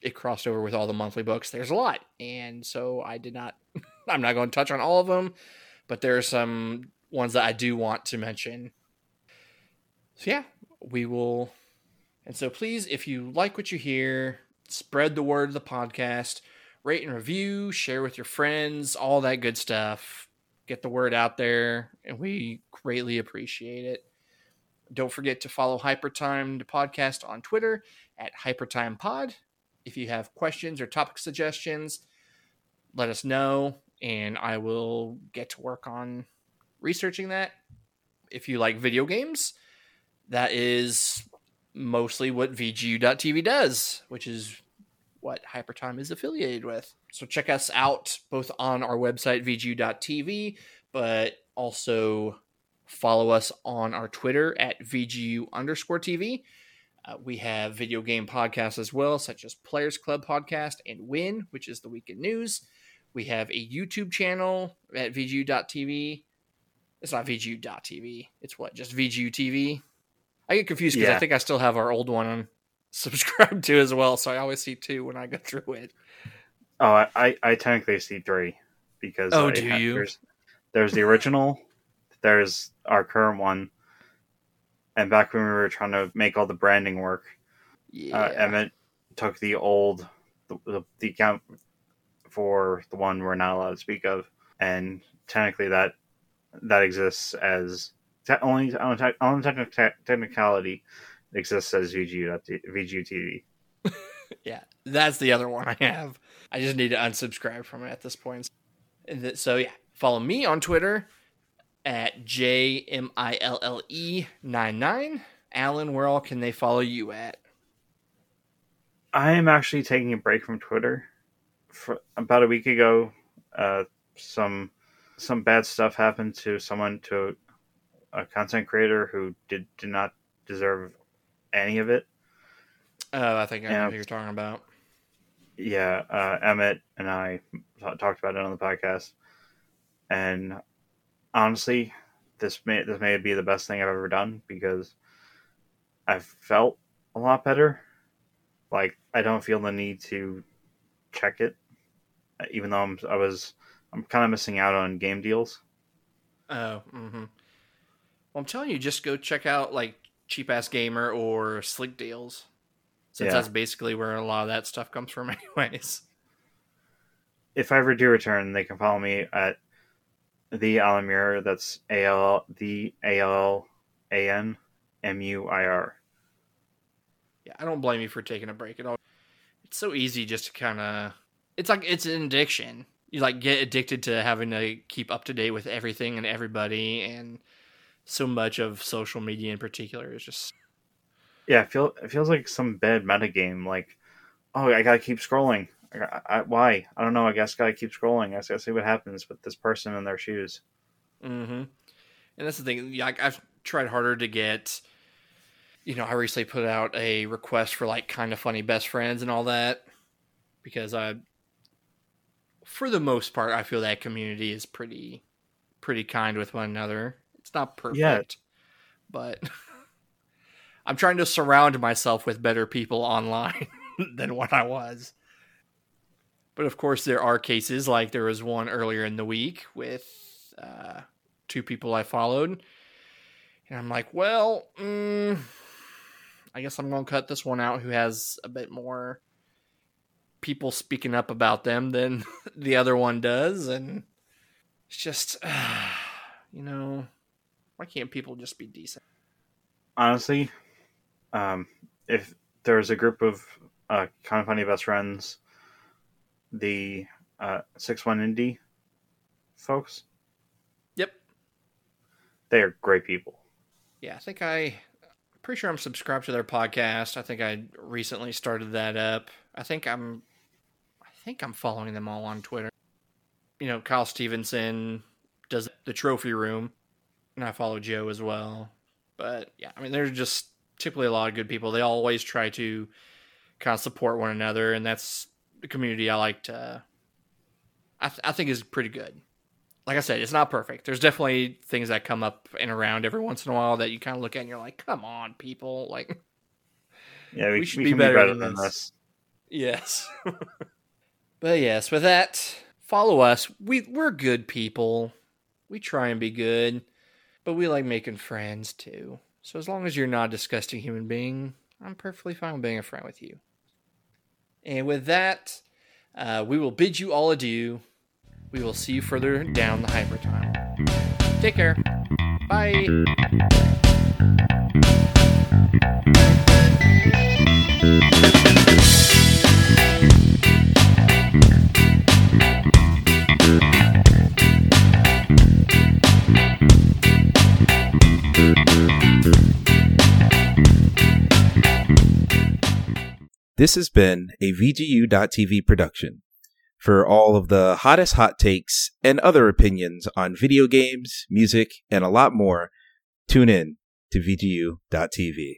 it crossed over with all the monthly books. There's a lot, and so I did not. *laughs* I'm not going to touch on all of them, but there are some ones that I do want to mention. So yeah, we will. And so please, if you like what you hear, spread the word of the podcast, rate and review, share with your friends, all that good stuff. Get the word out there, and we greatly appreciate it. Don't forget to follow Hypertime the podcast on Twitter at HypertimePod if you have questions or topic suggestions, let us know and I will get to work on researching that. If you like video games, that is mostly what VGU.TV does, which is what Hypertime is affiliated with. So check us out both on our website, VGU.TV, but also follow us on our Twitter at VGU underscore TV. Uh, we have video game podcasts as well, such as Players Club Podcast and Win, which is the weekend news. We have a YouTube channel at VGU.tv. It's not VGU.tv. It's what? Just VGU TV? I get confused because Yeah. I think I still have our old one on *laughs* subscribed to as well. So I always see two when I go through it. Oh, I, I, I technically see three because Oh, I do you? There's, there's the original, there's our current one, and back when we were trying to make all the branding work, Yeah. uh, Emmett took the old the, the, the account for the one we're not allowed to speak of, and technically that that exists as te- only on, te- on technic- technicality exists as VGU VGU TV. *laughs* Yeah, that's the other one I have. I just need to unsubscribe from it at this point. So yeah, follow me on Twitter at J M I L L E nine nine. Alan, where all can they follow you at? I am actually taking a break from Twitter. For about a week ago, uh, some some bad stuff happened to someone to a content creator who did did not deserve any of it. Oh, I think I know who you're talking about. Yeah, uh, Emmett and I talked about it on the podcast, and honestly, this may this may be the best thing I've ever done because I've felt a lot better. Like I don't feel the need to check it, even though I'm I was I'm kind of missing out on game deals. Oh, mm-hmm. Well, I'm telling you, just go check out like Cheap Ass Gamer or Slick Deals, since Yeah. that's basically where a lot of that stuff comes from, *laughs* anyways. If I ever do return, they can follow me at the Alamir. That's A L the A L A N M U I R. Yeah, I don't blame you for taking a break at all. It's so easy just to kind of. It's like it's an addiction. You like get addicted to having to keep up to date with everything and everybody, and so much of social media in particular is just. Yeah, it, feel, it feels like some bad metagame. Like, oh, I gotta keep scrolling. I, I, why? I don't know. I guess gotta keep scrolling. I gotta see what happens with this person in their shoes. Mm-hmm. And that's the thing. Like I've tried harder to get. You know, I recently put out a request for like kind of funny best friends and all that because I, for the most part, I feel that community is pretty, pretty kind with one another. It's not perfect, Yeah. but *laughs* I'm trying to surround myself with better people online *laughs* than what I was. But of course, there are cases like there was one earlier in the week with uh, two people I followed. And I'm like, well, mm, I guess I'm going to cut this one out who has a bit more people speaking up about them than *laughs* the other one does. And it's just, *sighs* you know, why can't people just be decent? Honestly, um, if there's a group of uh, kind of funny best friends, the uh, six one indie folks, Yep. they are great people. Yeah, I think I, pretty sure I'm subscribed to their podcast. I think I recently started that up. I think I'm, I think I'm following them all on Twitter. You know, Kyle Stevenson does the trophy room, and I follow Joe as well. But yeah, I mean, they're just typically a lot of good people. They always try to kind of support one another, and that's the community I like to. I, th- I think is pretty good like I said, it's not perfect. There's definitely things that come up and around every once in a while that you kind of look at and you're like, come on, people. Like, Yeah, we, We should we be better be better than than this. this. yes. *laughs* but yes, with that, follow us. We, we're good people. We try and be good, but we like making friends too. So as long as you're not a disgusting human being, I'm perfectly fine with being a friend with you. And with that, uh, we will bid you all adieu. We will see you further down the hyper tunnel. Take care. Bye. This has been a VGU.TV production. For all of the hottest hot takes and other opinions on video games, music, and a lot more, tune in to VGU.TV.